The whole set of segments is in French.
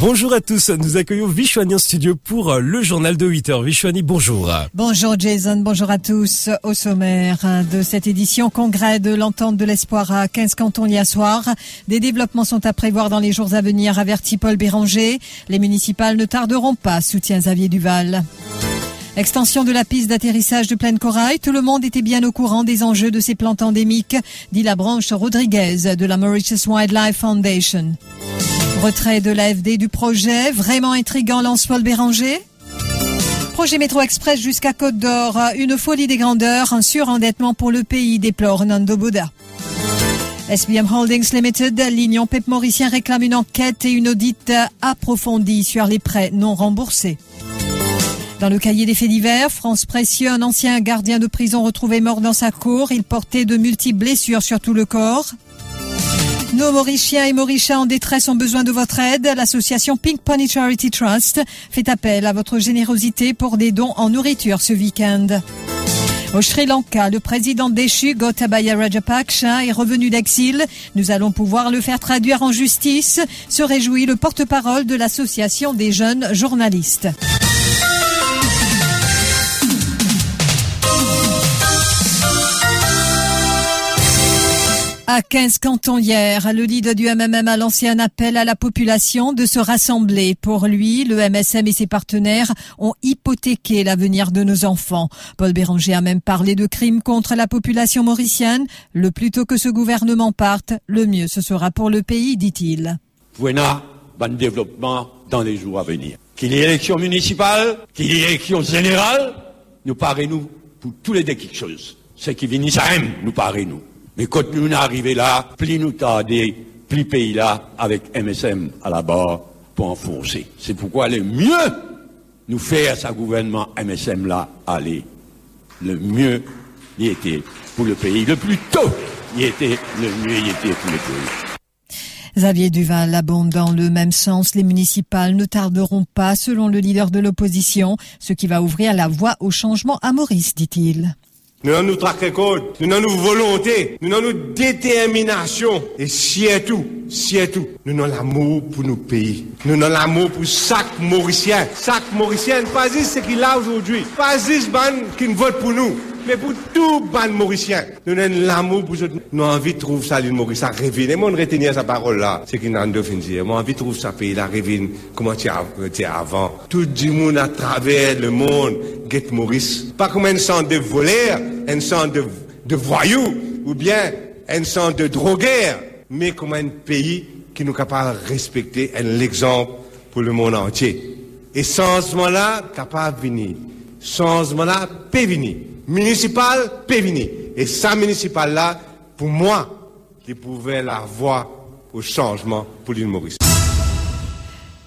Bonjour à tous, nous accueillons Vishwani en studio pour euh, le journal de 8h. Vishwani, bonjour. Bonjour Jason, bonjour à tous. Au sommaire de cette édition, congrès de l'entente de l'espoir à 15 cantons hier soir. Des développements sont à prévoir dans les jours à venir, avertit Paul Béranger. Les municipales ne tarderont pas, soutient Xavier Duval. Extension de la piste d'atterrissage de Plaine Corail. Tout le monde était bien au courant des enjeux de ces plantes endémiques, dit la branche Rodriguez de la Mauritius Wildlife Foundation. Retrait de l'AFD du projet, vraiment intrigant lance Paul Béranger. Projet métro express jusqu'à Côte d'Or, une folie des grandeurs, un surendettement pour le pays, déplore Nando Boda. SBM Holdings Limited, l'Union Pep Mauricien réclame une enquête et une audite approfondie sur les prêts non remboursés. Dans le cahier des faits divers, France Précieux, un ancien gardien de prison retrouvé mort dans sa cour. Il portait de multiples blessures sur tout le corps. Nos Mauriciens et Mauriciens en détresse ont besoin de votre aide. L'association Pink Pony Charity Trust fait appel à votre générosité pour des dons en nourriture ce week-end. Au Sri Lanka, le président déchu Gotabaya Rajapaksa est revenu d'exil. Nous allons pouvoir le faire traduire en justice, se réjouit le porte-parole de l'association des jeunes journalistes. À 15 cantons hier, le leader du MMM a lancé un appel à la population de se rassembler. Pour lui, le MSM et ses partenaires ont hypothéqué l'avenir de nos enfants. Paul Béranger a même parlé de crimes contre la population mauricienne. Le plus tôt que ce gouvernement parte, le mieux ce sera pour le pays, dit-il. Voilà, bon développement dans les jours à venir. Qu'il y ait élection municipale, qu'il y ait élection générale, nous parlons nous pour tous les deux quelque chose. Ce qui vient à nous parlons nous. Mais quand nous arrivons là, plus nous tarder, plus pays là, avec MSM à la barre, pour enfoncer. C'est pourquoi le mieux nous faire sa gouvernement MSM là aller. Le mieux il était pour le pays. Le plus tôt il était, le mieux il était pour le pays. Xavier Duval abonde dans le même sens. Les municipales ne tarderont pas, selon le leader de l'opposition, ce qui va ouvrir la voie au changement à Maurice, dit-il. Nous avons notre track record, nous avons notre volonté, nous avons notre détermination. Et surtout, surtout, nous avons l'amour pour nos pays. Nous avons l'amour pour chaque Mauricien. Chaque Mauricien, pas juste ce qu'il a aujourd'hui. Pas juste ban qui vote pour nous. Mais pour tout ban Mauricien. Nous avons l'amour pour eux. Nous avons envie de trouver ça, l'île Maurice. Ça revient. Et moi, on retenir sa parole là. C'est qu'il n'a de finir. Moi, envie de trouver ça pays là, revient. Comment tu as avant? Tout le monde à travers le monde, get Maurice. Pas comme un centre de voleurs, un centre de, de voyous, ou bien un centre de drogueurs, mais comme un pays qui nous capable de respecter l'exemple pour le monde entier. Et changement-là, capable de venir. Changement-là, peut venir. Municipal, venir. Et ça, municipal-là, pour moi, qui pouvait la voie au changement pour l'île Maurice.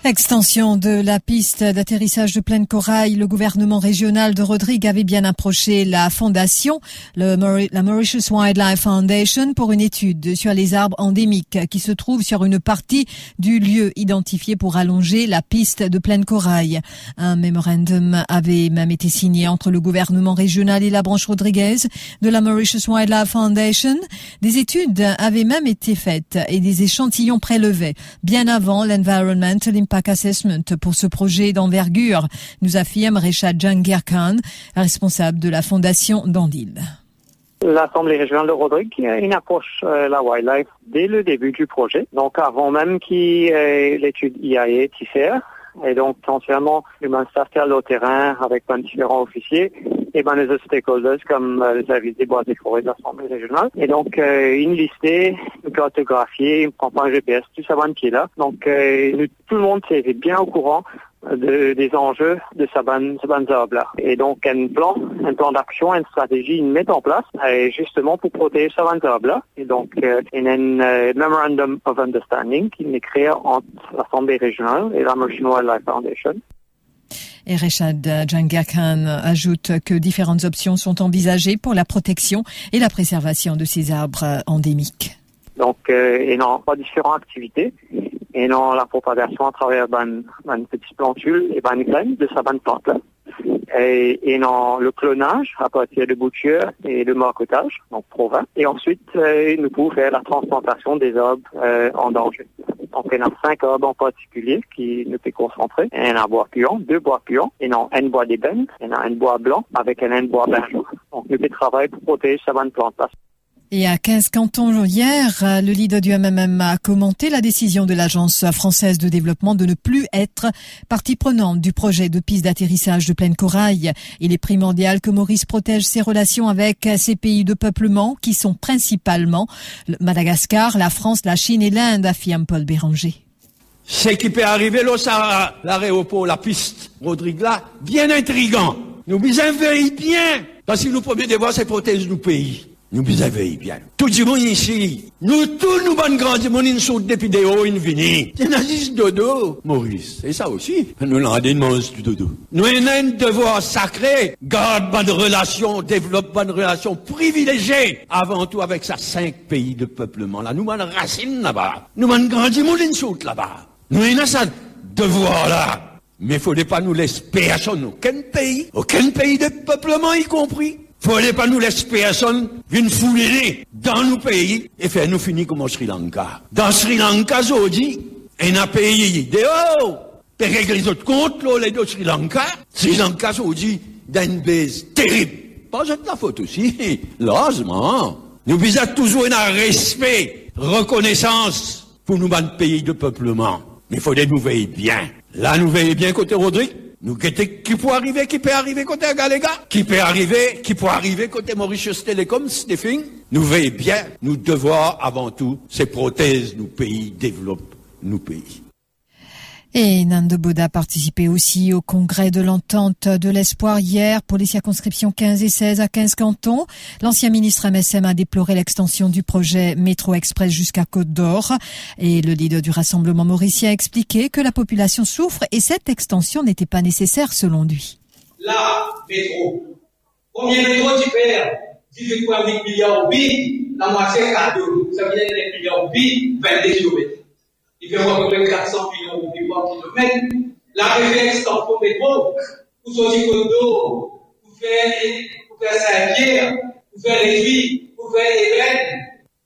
Extension de la piste d'atterrissage de pleine corail, le gouvernement régional de Rodrigue avait bien approché la fondation, la Mauritius Wildlife Foundation, pour une étude sur les arbres endémiques qui se trouvent sur une partie du lieu identifié pour allonger la piste de pleine corail. Un mémorandum avait même été signé entre le gouvernement régional et la branche Rodriguez de la Mauritius Wildlife Foundation. Des études avaient même été faites et des échantillons prélevés bien avant l'Environmental Impact Assessment pour ce projet d'envergure, nous affirme Richard Jangir Khan, responsable de la fondation Dandil. L'Assemblée régionale de Rodrigue une approche euh, la wildlife dès le début du projet, donc avant même qu'il l'étude IAE TICR. Et donc, essentiellement, le staff au terrain avec différents officiers et ben, les autres stakeholders comme euh, les des bois et forêts régionale. Et donc, euh, une listée, une cartographie, une campagne GPS, tout ça qui est là. Donc, euh, tout le monde s'est bien au courant de, des enjeux de Saban, là Et donc, un plan, un plan d'action, une stratégie, une met en place, et justement pour protéger Saban là Et donc, euh, il y a un euh, Memorandum of Understanding qui est créé entre l'Assemblée régionale et la Machine Wildlife Foundation. Et Rechad Khan ajoute que différentes options sont envisagées pour la protection et la préservation de ces arbres endémiques. Donc, euh, et non, pas différentes activités. Et non, la propagation à travers une petite plantule et une graine de sa bonne plante-là. Et, non, le clonage à partir de boutures et de marcotage, donc provins. Et ensuite, euh, nous pouvons faire la transplantation des arbres euh, en danger. Donc, il y a cinq arbres en particulier qui nous fait concentrer. Il y a un bois puant, deux bois puants, et non, un bois d'ébène, il y a un bois blanc avec un bois blanc. Donc, nous travailler pour protéger sa bonne plante. Et à 15 cantons hier, le leader du MMM a commenté la décision de l'Agence française de développement de ne plus être partie prenante du projet de piste d'atterrissage de pleine corail. Il est primordial que Maurice protège ses relations avec ces pays de peuplement qui sont principalement Madagascar, la France, la Chine et l'Inde, affirme Paul Béranger. Ce qui peut arriver là, ça, l'aéroport, la piste, Rodrigue là, bien intrigant. Nous bien bien, parce que nous premier devoir, c'est protéger nos pays. Nous vous avez bien. Tout le monde ici, nous tous nous bonnes grands une sorte depuis des hauts, une. C'est un dodo, Maurice. C'est ça aussi. Nous l'avons des du dodo. Nous avons un devoir sacré. Garde bonne relation, développe bonne relation privilégiée. Avant tout avec sa cinq pays de peuplement. Là, nous avons racine là-bas. Nous grandi monde une sorte là-bas. Nous avons ça devoir là. Mais il ne faudrait pas nous laisser personne, aucun pays, aucun pays de peuplement y compris. Faudrait pas nous laisser personne une fouler dans nos pays et faire nous finir comme au Sri Lanka. Dans Sri Lanka, aujourd'hui, y a un pays dehors, pour régler les autres comptes, les de Sri Lanka. Sri Lanka, aujourd'hui, dans une baisse terrible. Pas de la faute aussi, largement. Nous visons toujours un respect, reconnaissance pour nous, dans pays de peuplement. Mais il faudrait nous veiller bien. Là, nous veiller bien côté Rodrigue? Nous qui peut arriver, qui peut arriver côté Galega, qui peut arriver, qui peut arriver côté Mauritius Telecom, Stéphane. Nous veillons bien, nous devons avant tout, ces prothèses, nous pays développent nos pays. Et Nando Boda a participé aussi au congrès de l'entente de l'espoir hier pour les circonscriptions 15 et 16 à 15 cantons. L'ancien ministre MSM a déploré l'extension du projet Métro Express jusqu'à Côte d'Or. Et le leader du Rassemblement mauricien a expliqué que la population souffre et cette extension n'était pas nécessaire selon lui. La métro. Combien de tu perds? 18,8 milliards de la moitié cadeau. Ça veut dire 22 km il fait à peu près 400 millions de par kilomètre. La réflexe tampon métro, pour sortir d'eau, pour faire, pour faire Saint-Pierre, pour faire Lévis, pour faire Eben,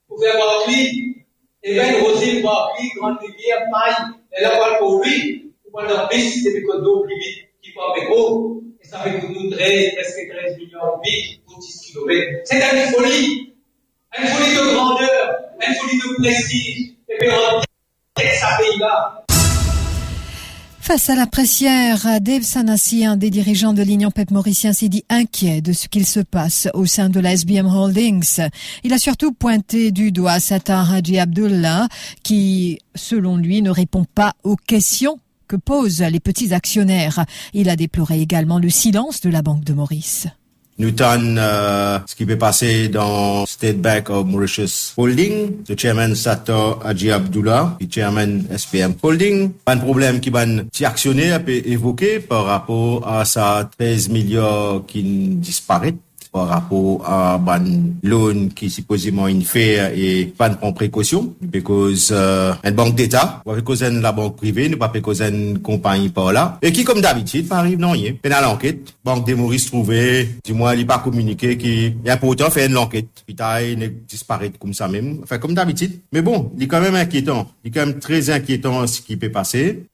pour faire Barclay, Rosine, Barclay, Grande Rivière, Paille, et là, voilà pour lui, pour prendre un bis, c'est des d'eau plus vite qui part métro. Et ça fait que nous, presque 13 millions de billes pour 10 km. C'est une folie. Une folie de grandeur, une folie de prestige. Et puis, Face à la pressière, Dave Sanassi, un des dirigeants de l'Union PEP mauricien, s'est dit inquiet de ce qu'il se passe au sein de la SBM Holdings. Il a surtout pointé du doigt Satar Haji Abdullah, qui, selon lui, ne répond pas aux questions que posent les petits actionnaires. Il a déploré également le silence de la Banque de Maurice. Nous euh, ce qui peut passer dans State Bank of Mauritius Holding, le chairman Sato Haji Abdullah, le chairman SPM Holding. De problème qui va actionnaire peut évoquer par rapport à sa 13 milliards qui disparaît par rapport à ban loan qui supposément in fair et ban prend précaution because euh, une banque d'État, ou avec la banque privée, ne pas parce une compagnie par là. Et qui, comme d'habitude, pas arrive non rien. Pénal enquête, banque des Maurice trouvée, du moins, il pas communiqué qui est important faire une enquête. Il taille, disparaître comme ça même. Enfin, comme d'habitude. Mais bon, il est quand même inquiétant. Il est quand même très inquiétant ce qui peut passer.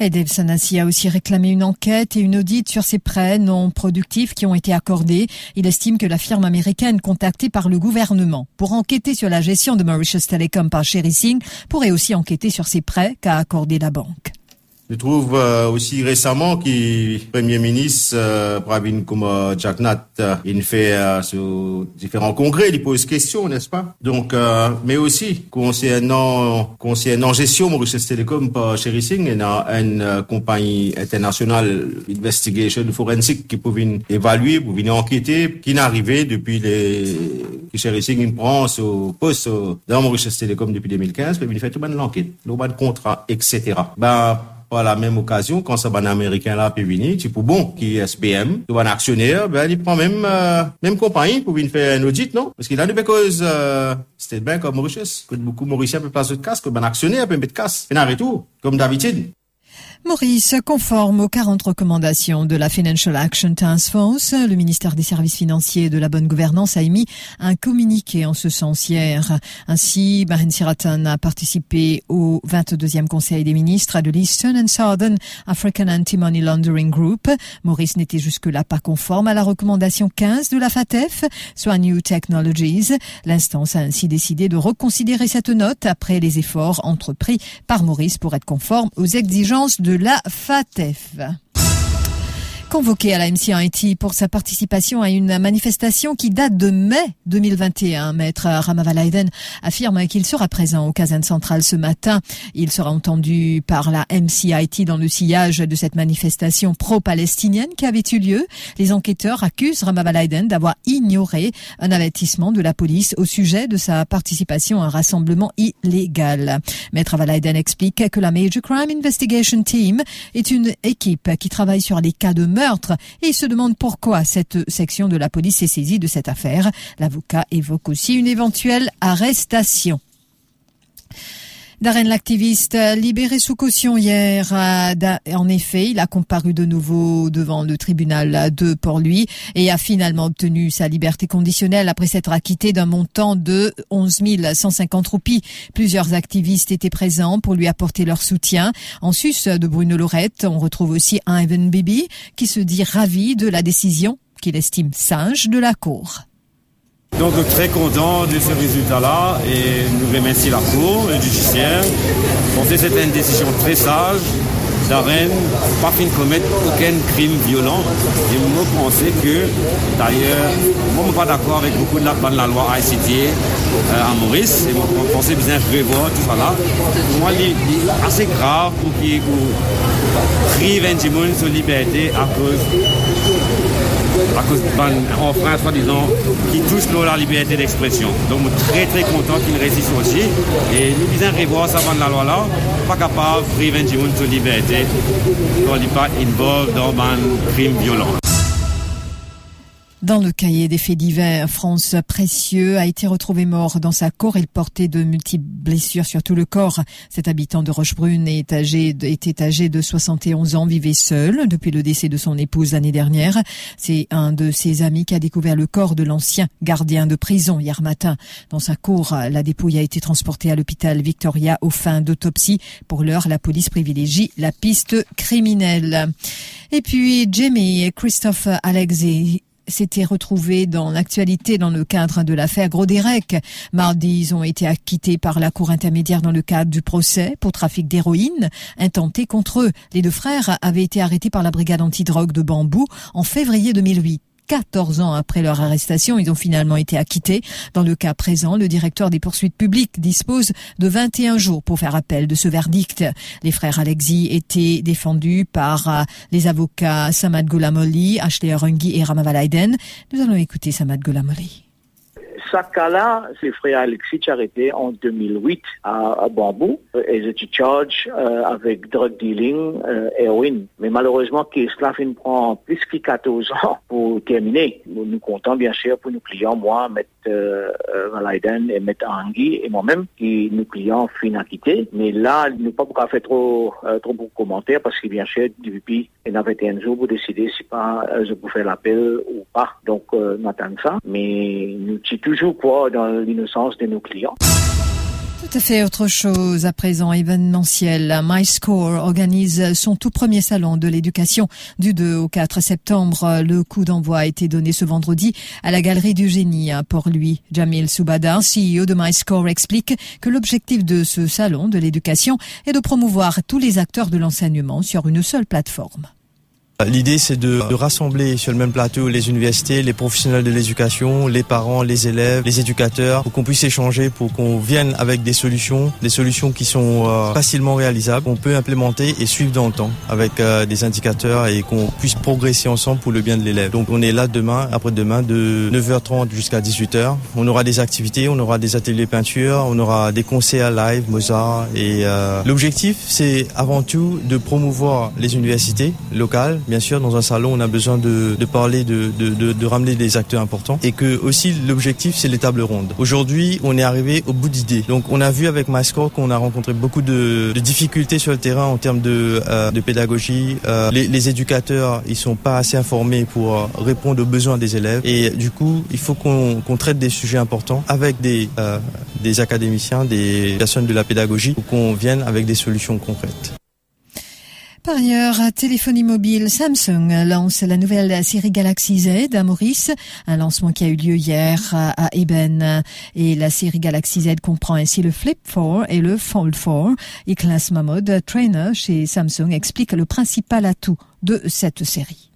Dave Sanassi a aussi réclamé une enquête et une audite sur ces prêts non productifs qui ont été accordés. Il estime que la firme américaine contactée par le gouvernement pour enquêter sur la gestion de Mauritius Telecom par Sherry Singh pourrait aussi enquêter sur ces prêts qu'a accordé la banque. Je trouve euh, aussi récemment que Premier ministre euh, Pravin Kumar Jagnnath euh, il fait euh, sur différents congrès, il pose questions, n'est-ce pas? Donc, euh, mais aussi concernant concernant gestion Mauritius Telecom par Sherry Singh, il y a une compagnie internationale investigation forensique qui peut évaluer, pour venir enquêter, qui arrivé depuis les que Sherry Singh prend au poste dans Mauritius Telecom depuis 2015, puis il fait tout monde l'enquête, le contrat, etc. Ben par la menm okasyon, kan sa ban Ameriken la pe vini, ti pou bon, ki SPM, ki ban aksyoner, ben li pran menm euh, menm kompanyi pou vin fè an audit, non? Paske la nou pe koz State Bank of Mauritius, kout moukou Mauritian pe plas de kas, kout ban aksyoner pe met kas, pe nan retou, kom Davidine. Maurice, conforme aux 40 recommandations de la Financial Action Task Force, le ministère des Services financiers et de la bonne gouvernance a émis un communiqué en ce sens hier. Ainsi, Marine Siratan a participé au 22e Conseil des ministres de l'Eastern and Southern African Anti-Money Laundering Group. Maurice n'était jusque-là pas conforme à la recommandation 15 de la FATF, soit New Technologies. L'instance a ainsi décidé de reconsidérer cette note après les efforts entrepris par Maurice pour être conforme aux exigences de la FATEF. Convoqué à la MCIT pour sa participation à une manifestation qui date de mai 2021, Maître Ramavalaiden affirme qu'il sera présent au Kazan central ce matin. Il sera entendu par la MCIT dans le sillage de cette manifestation pro-palestinienne qui avait eu lieu. Les enquêteurs accusent Ramavalaiden d'avoir ignoré un avertissement de la police au sujet de sa participation à un rassemblement illégal. Maître Valaiden explique que la Major Crime Investigation Team est une équipe qui travaille sur les cas de meurtre et il se demande pourquoi cette section de la police est saisie de cette affaire. L'avocat évoque aussi une éventuelle arrestation. Darren, l'activiste, libéré sous caution hier. En effet, il a comparu de nouveau devant le tribunal de Port-Louis et a finalement obtenu sa liberté conditionnelle après s'être acquitté d'un montant de 11 150 roupies. Plusieurs activistes étaient présents pour lui apporter leur soutien. En sus de Bruno Lorette, on retrouve aussi Ivan Bibi qui se dit ravi de la décision qu'il estime sage de la Cour. Donc très content de ce résultat-là et nous remercie la Cour, le judiciaire. On sait que une décision très sage d'Aren, pas fin de commettre aucun crime violent. Et moi pensais que, d'ailleurs, moi je suis pas d'accord avec beaucoup de la, de la loi ICT euh, à Maurice. Et moi je pensais bien tout ça là. Pour moi, c'est assez grave pour qu'il prive un de sa liberté à cause à cause d'un enfreint, soi-disant, qui touche la liberté d'expression. Donc, très très content qu'il résiste aussi. Et nous disons revoir avant la loi là, pas capable de priver de liberté il n'est pas involvé dans un crime violent. Dans le cahier des faits divers, France Précieux a été retrouvé mort dans sa cour. Il portait de multiples blessures sur tout le corps. Cet habitant de Rochebrune est âgé, était âgé de 71 ans, vivait seul depuis le décès de son épouse l'année dernière. C'est un de ses amis qui a découvert le corps de l'ancien gardien de prison hier matin. Dans sa cour, la dépouille a été transportée à l'hôpital Victoria aux fins d'autopsie. Pour l'heure, la police privilégie la piste criminelle. Et puis, Jamie et Christophe Alexei s'étaient retrouvés dans l'actualité dans le cadre de l'affaire Gros-Derek. Mardi, ils ont été acquittés par la Cour intermédiaire dans le cadre du procès pour trafic d'héroïne intenté contre eux. Les deux frères avaient été arrêtés par la brigade antidrogue de Bambou en février 2008. 14 ans après leur arrestation, ils ont finalement été acquittés. Dans le cas présent, le directeur des poursuites publiques dispose de 21 jours pour faire appel de ce verdict. Les frères Alexis étaient défendus par euh, les avocats Samad Goulamoli, Ashley Rungi et Ramavalaiden. Nous allons écouter Samad Goulamoli ce cas-là, les frères Alexis arrêtés en 2008 à, Bambou. Ils étaient chargés euh, avec drug dealing, euh, héroïne. Mais malheureusement, cela prend plus que 14 ans pour terminer. Nous, nous comptons bien sûr pour nos clients, moi, M. euh, Valaiden et M. Angui et moi-même, qui nos clients fin acquittés. Mais là, nous pas faire trop, euh, trop beaucoup de commentaires parce que bien sûr, depuis il y a 21 jours pour décider si pas euh, je peux faire l'appel ou pas. Donc, euh, on attend ça. Mais nous sommes toujours quoi dans l'innocence de nos clients. Tout à fait autre chose à présent événementiel. MyScore organise son tout premier salon de l'éducation du 2 au 4 septembre. Le coup d'envoi a été donné ce vendredi à la Galerie du Génie à Port-Louis. Jamil Soubada, CEO de MyScore, explique que l'objectif de ce salon de l'éducation est de promouvoir tous les acteurs de l'enseignement sur une seule plateforme. L'idée, c'est de, rassembler sur le même plateau les universités, les professionnels de l'éducation, les parents, les élèves, les éducateurs, pour qu'on puisse échanger, pour qu'on vienne avec des solutions, des solutions qui sont euh, facilement réalisables, qu'on peut implémenter et suivre dans le temps avec euh, des indicateurs et qu'on puisse progresser ensemble pour le bien de l'élève. Donc, on est là demain, après-demain, de 9h30 jusqu'à 18h. On aura des activités, on aura des ateliers peinture, on aura des concerts live, Mozart. Et euh, l'objectif, c'est avant tout de promouvoir les universités locales Bien sûr, dans un salon, on a besoin de, parler, de, ramener des acteurs importants. Et que aussi, l'objectif, c'est les tables rondes. Aujourd'hui, on est arrivé au bout d'idées. Donc, on a vu avec MyScore qu'on a rencontré beaucoup de, difficultés sur le terrain en termes de, euh, pédagogie. Euh, les, éducateurs, ils sont pas assez informés pour euh, répondre aux besoins des élèves. Et du coup, il faut qu'on traite des sujets importants avec des, des académiciens, des personnes de la pédagogie, pour qu'on vienne avec des solutions concrètes. Par ailleurs, téléphonie mobile Samsung lance la nouvelle série Galaxy Z à Maurice, un lancement qui a eu lieu hier à Eben. Et la série Galaxy Z comprend ainsi le Flip 4 et le Fold 4. Iklas Mahmoud, trainer chez Samsung, explique le principal atout de cette série.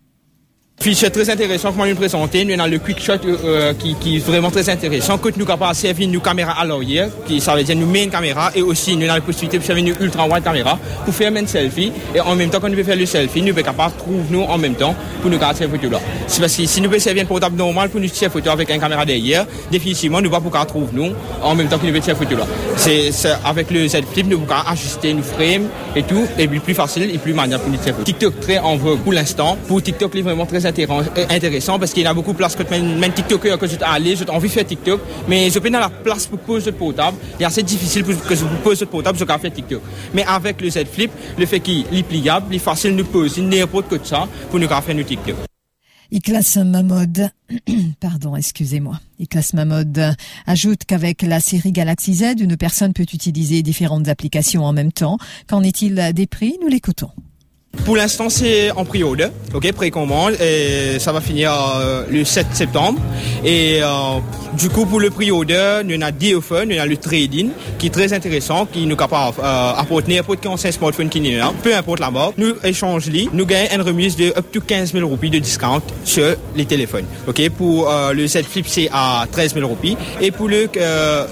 Feature très intéressant comment nous présenter. Nous avons le quick shot euh, euh, qui, qui, est vraiment très intéressant. Que nous capables de servir une caméra à l'arrière, qui ça veut dire nous met une caméra et aussi nous avons la possibilité de servir une ultra wide caméra pour faire un selfie. Et en même temps, quand nous pouvons faire le selfie, nous sommes capables trouver nous en même temps pour nous garder ces photos là. C'est parce que si nous pouvons servir un portable normal pour nous tirer photo avec une caméra derrière, définitivement nous ne pouvons pas trouver nous en même temps que nous pouvons tirer photo là. C'est avec le Flip, nous pouvons ajuster nos frames et tout, et puis plus facile et plus maniable pour nous tirer photo. TikTok très en vogue pour l'instant. Pour TikTok, est vraiment très intéressant parce qu'il y a beaucoup de place que même TikToker que je aller, j'ai envie de faire TikTok, mais je peux dans la place pour poser le portable. C'est assez difficile pour que je pose le portable, je peux faire TikTok. Mais avec le Z Flip, le fait qu'il est pliable, il est facile de poser n'importe quoi de ça pour nous faire nos TikTok. Iklas Mamod, pardon, excusez-moi. Iklas Mamod ajoute qu'avec la série Galaxy Z, une personne peut utiliser différentes applications en même temps. Qu'en est-il des prix? Nous l'écoutons. Pour l'instant, c'est en pré-order, ok, précommande, et ça va finir euh, le 7 septembre. Et euh, du coup, pour le pré-order, nous avons des offres, nous avons le trading, qui est très intéressant, qui nous capable euh, n'importe quel smartphone qui est là, peu importe la marque. Nous échangeons, nous gagnons une remise de up to 15 000 roupies de discount sur les téléphones. Ok, pour le Z Flip, c'est à 13 000 roupies, et pour le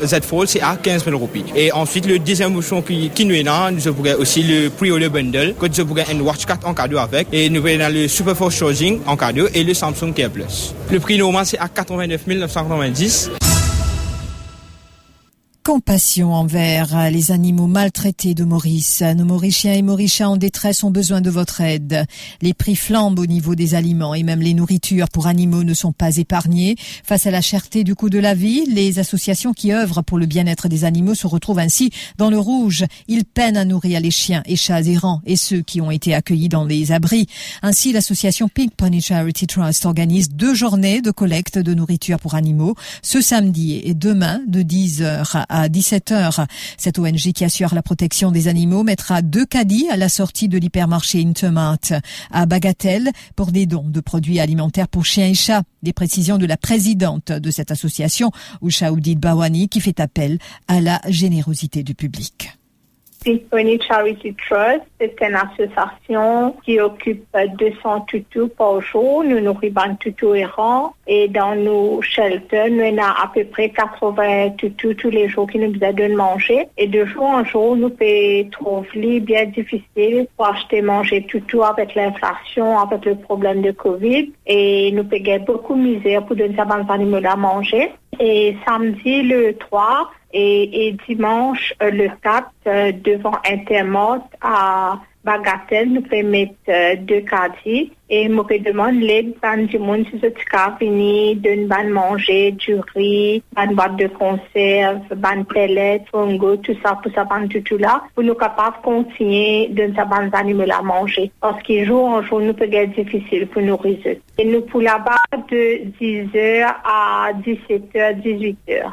Z Fold, c'est à 15 000 roupies. Et ensuite, le deuxième option qui, nous est là, nous avons aussi le pre-order bundle, que nous avons un Watch 4 en cadeau avec. Et nous avons le Super Force Charging en cadeau et le Samsung Care Plus. Le prix normal, c'est à 89 990 compassion envers les animaux maltraités de Maurice. Nos Mauriciens et Mauriciens en détresse ont besoin de votre aide. Les prix flambent au niveau des aliments et même les nourritures pour animaux ne sont pas épargnés. Face à la cherté du coût de la vie, les associations qui œuvrent pour le bien-être des animaux se retrouvent ainsi dans le rouge. Ils peinent à nourrir les chiens et chats errants et ceux qui ont été accueillis dans les abris. Ainsi, l'association Pink Pony Charity Trust organise deux journées de collecte de nourriture pour animaux ce samedi et demain de 10h à 17h. Cette ONG qui assure la protection des animaux mettra deux caddies à la sortie de l'hypermarché Intermart à Bagatelle pour des dons de produits alimentaires pour chiens et chats. Des précisions de la présidente de cette association, Usha Oudid Bawani, qui fait appel à la générosité du public. Symphony Charity Trust, c'est une association qui occupe 200 tutous par jour. Nous nourrissons tutous errants et dans nos shelters, nous avons à peu près 80 tutous tous les jours qui nous besoin de manger. Et de jour en jour, nous trouver bien difficile pour acheter manger tutou avec l'inflation, avec le problème de Covid. Et nous pouvons beaucoup de misère pour donner à manger. Et samedi, le 3, et, dimanche, euh, le 4, euh, devant Intermont à Bagatelle, nous pouvons mettre euh, deux caddies et nous demande l'aide du monde si ce fini d'une ban manger, du riz, ban boîte de conserve, ban pellet, fongo, tout ça pour ça ban tout là, pour nous capables de continuer de nous ban animaux à manger. Parce qu'il jour en jour, nous peut être difficile pour nous résoudre. Et nous pour là-bas de 10h à 17h, 18h.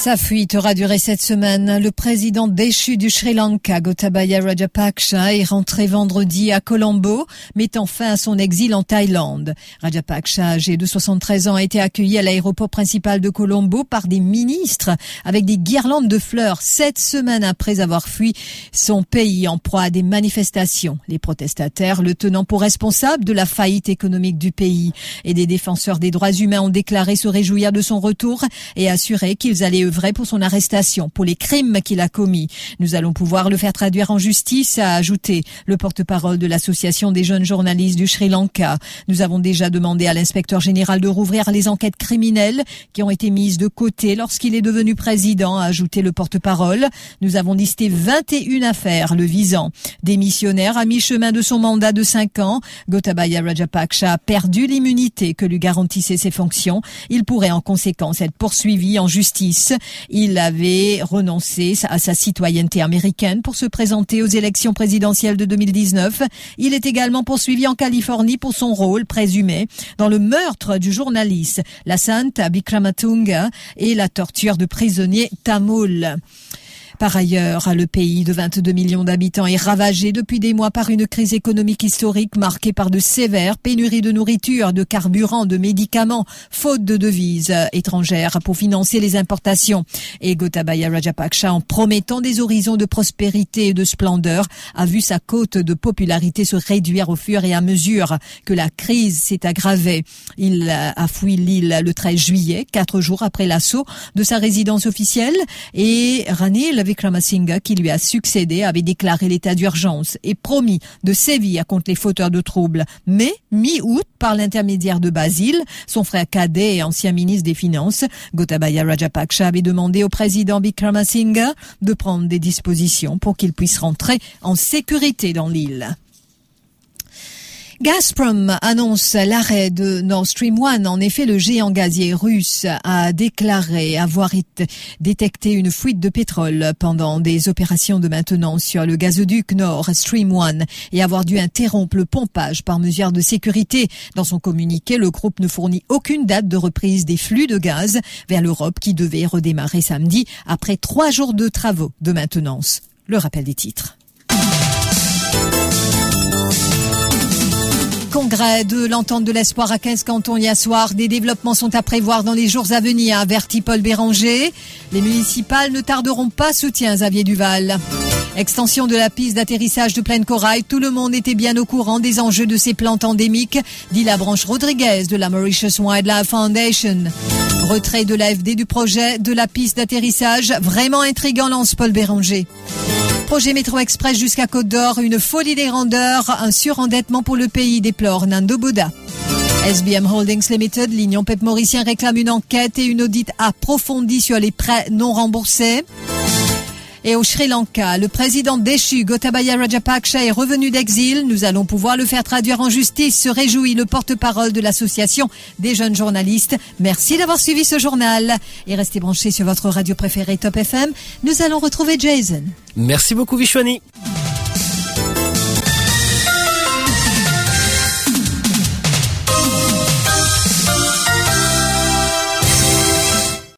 Sa fuite aura duré cette semaine. Le président déchu du Sri Lanka, Gotabaya Rajapaksa, est rentré vendredi à Colombo, mettant fin à son exil en Thaïlande. Rajapaksa, âgé de 73 ans, a été accueilli à l'aéroport principal de Colombo par des ministres avec des guirlandes de fleurs, sept semaines après avoir fui son pays en proie à des manifestations. Les protestataires, le tenant pour responsable de la faillite économique du pays et des défenseurs des droits humains ont déclaré se réjouir de son retour et assuré qu'ils allaient vrai pour son arrestation, pour les crimes qu'il a commis. Nous allons pouvoir le faire traduire en justice, a ajouté le porte-parole de l'association des jeunes journalistes du Sri Lanka. Nous avons déjà demandé à l'inspecteur général de rouvrir les enquêtes criminelles qui ont été mises de côté lorsqu'il est devenu président, a ajouté le porte-parole. Nous avons listé 21 affaires le visant. Démissionnaire à mi-chemin de son mandat de 5 ans, Gotabaya Rajapaksa a perdu l'immunité que lui garantissaient ses fonctions. Il pourrait en conséquence être poursuivi en justice. Il avait renoncé à sa citoyenneté américaine pour se présenter aux élections présidentielles de 2019. Il est également poursuivi en Californie pour son rôle présumé dans le meurtre du journaliste La Santa Bikramatunga et la torture de prisonniers tamouls. Par ailleurs, le pays de 22 millions d'habitants est ravagé depuis des mois par une crise économique historique marquée par de sévères pénuries de nourriture, de carburant, de médicaments, faute de devises étrangères pour financer les importations. Et Gotabaya Rajapaksa, en promettant des horizons de prospérité et de splendeur, a vu sa cote de popularité se réduire au fur et à mesure que la crise s'est aggravée. Il a fui l'île le 13 juillet, quatre jours après l'assaut de sa résidence officielle, et Ranil Vikramasinghe, qui lui a succédé, avait déclaré l'état d'urgence et promis de sévir contre les fauteurs de troubles. Mais, mi-août, par l'intermédiaire de Basile, son frère cadet et ancien ministre des Finances, Gotabaya Rajapaksa avait demandé au président Vikramasinghe de prendre des dispositions pour qu'il puisse rentrer en sécurité dans l'île. Gazprom annonce l'arrêt de Nord Stream 1. En effet, le géant gazier russe a déclaré avoir détecté une fuite de pétrole pendant des opérations de maintenance sur le gazoduc Nord Stream 1 et avoir dû interrompre le pompage par mesure de sécurité. Dans son communiqué, le groupe ne fournit aucune date de reprise des flux de gaz vers l'Europe qui devait redémarrer samedi après trois jours de travaux de maintenance. Le rappel des titres. Congrès de l'entente de l'espoir à 15 cantons hier soir. Des développements sont à prévoir dans les jours à venir, avertit Paul Béranger. Les municipales ne tarderont pas, soutien Xavier Duval. Extension de la piste d'atterrissage de Plaine Corail. Tout le monde était bien au courant des enjeux de ces plantes endémiques, dit la branche Rodriguez de la Mauritius Wildlife Foundation. Retrait de l'AFD du projet de la piste d'atterrissage. Vraiment intriguant, lance Paul Béranger. Projet métro express jusqu'à Côte d'Or, une folie des rendeurs, un surendettement pour le pays, déplore Nando Boda. SBM Holdings Limited, l'Union PEP Mauricien réclame une enquête et une audite approfondie sur les prêts non remboursés. Et au Sri Lanka, le président déchu Gotabaya Rajapaksa est revenu d'exil. Nous allons pouvoir le faire traduire en justice, se réjouit le porte-parole de l'association des jeunes journalistes. Merci d'avoir suivi ce journal et restez branchés sur votre radio préférée Top FM. Nous allons retrouver Jason. Merci beaucoup Vishwani.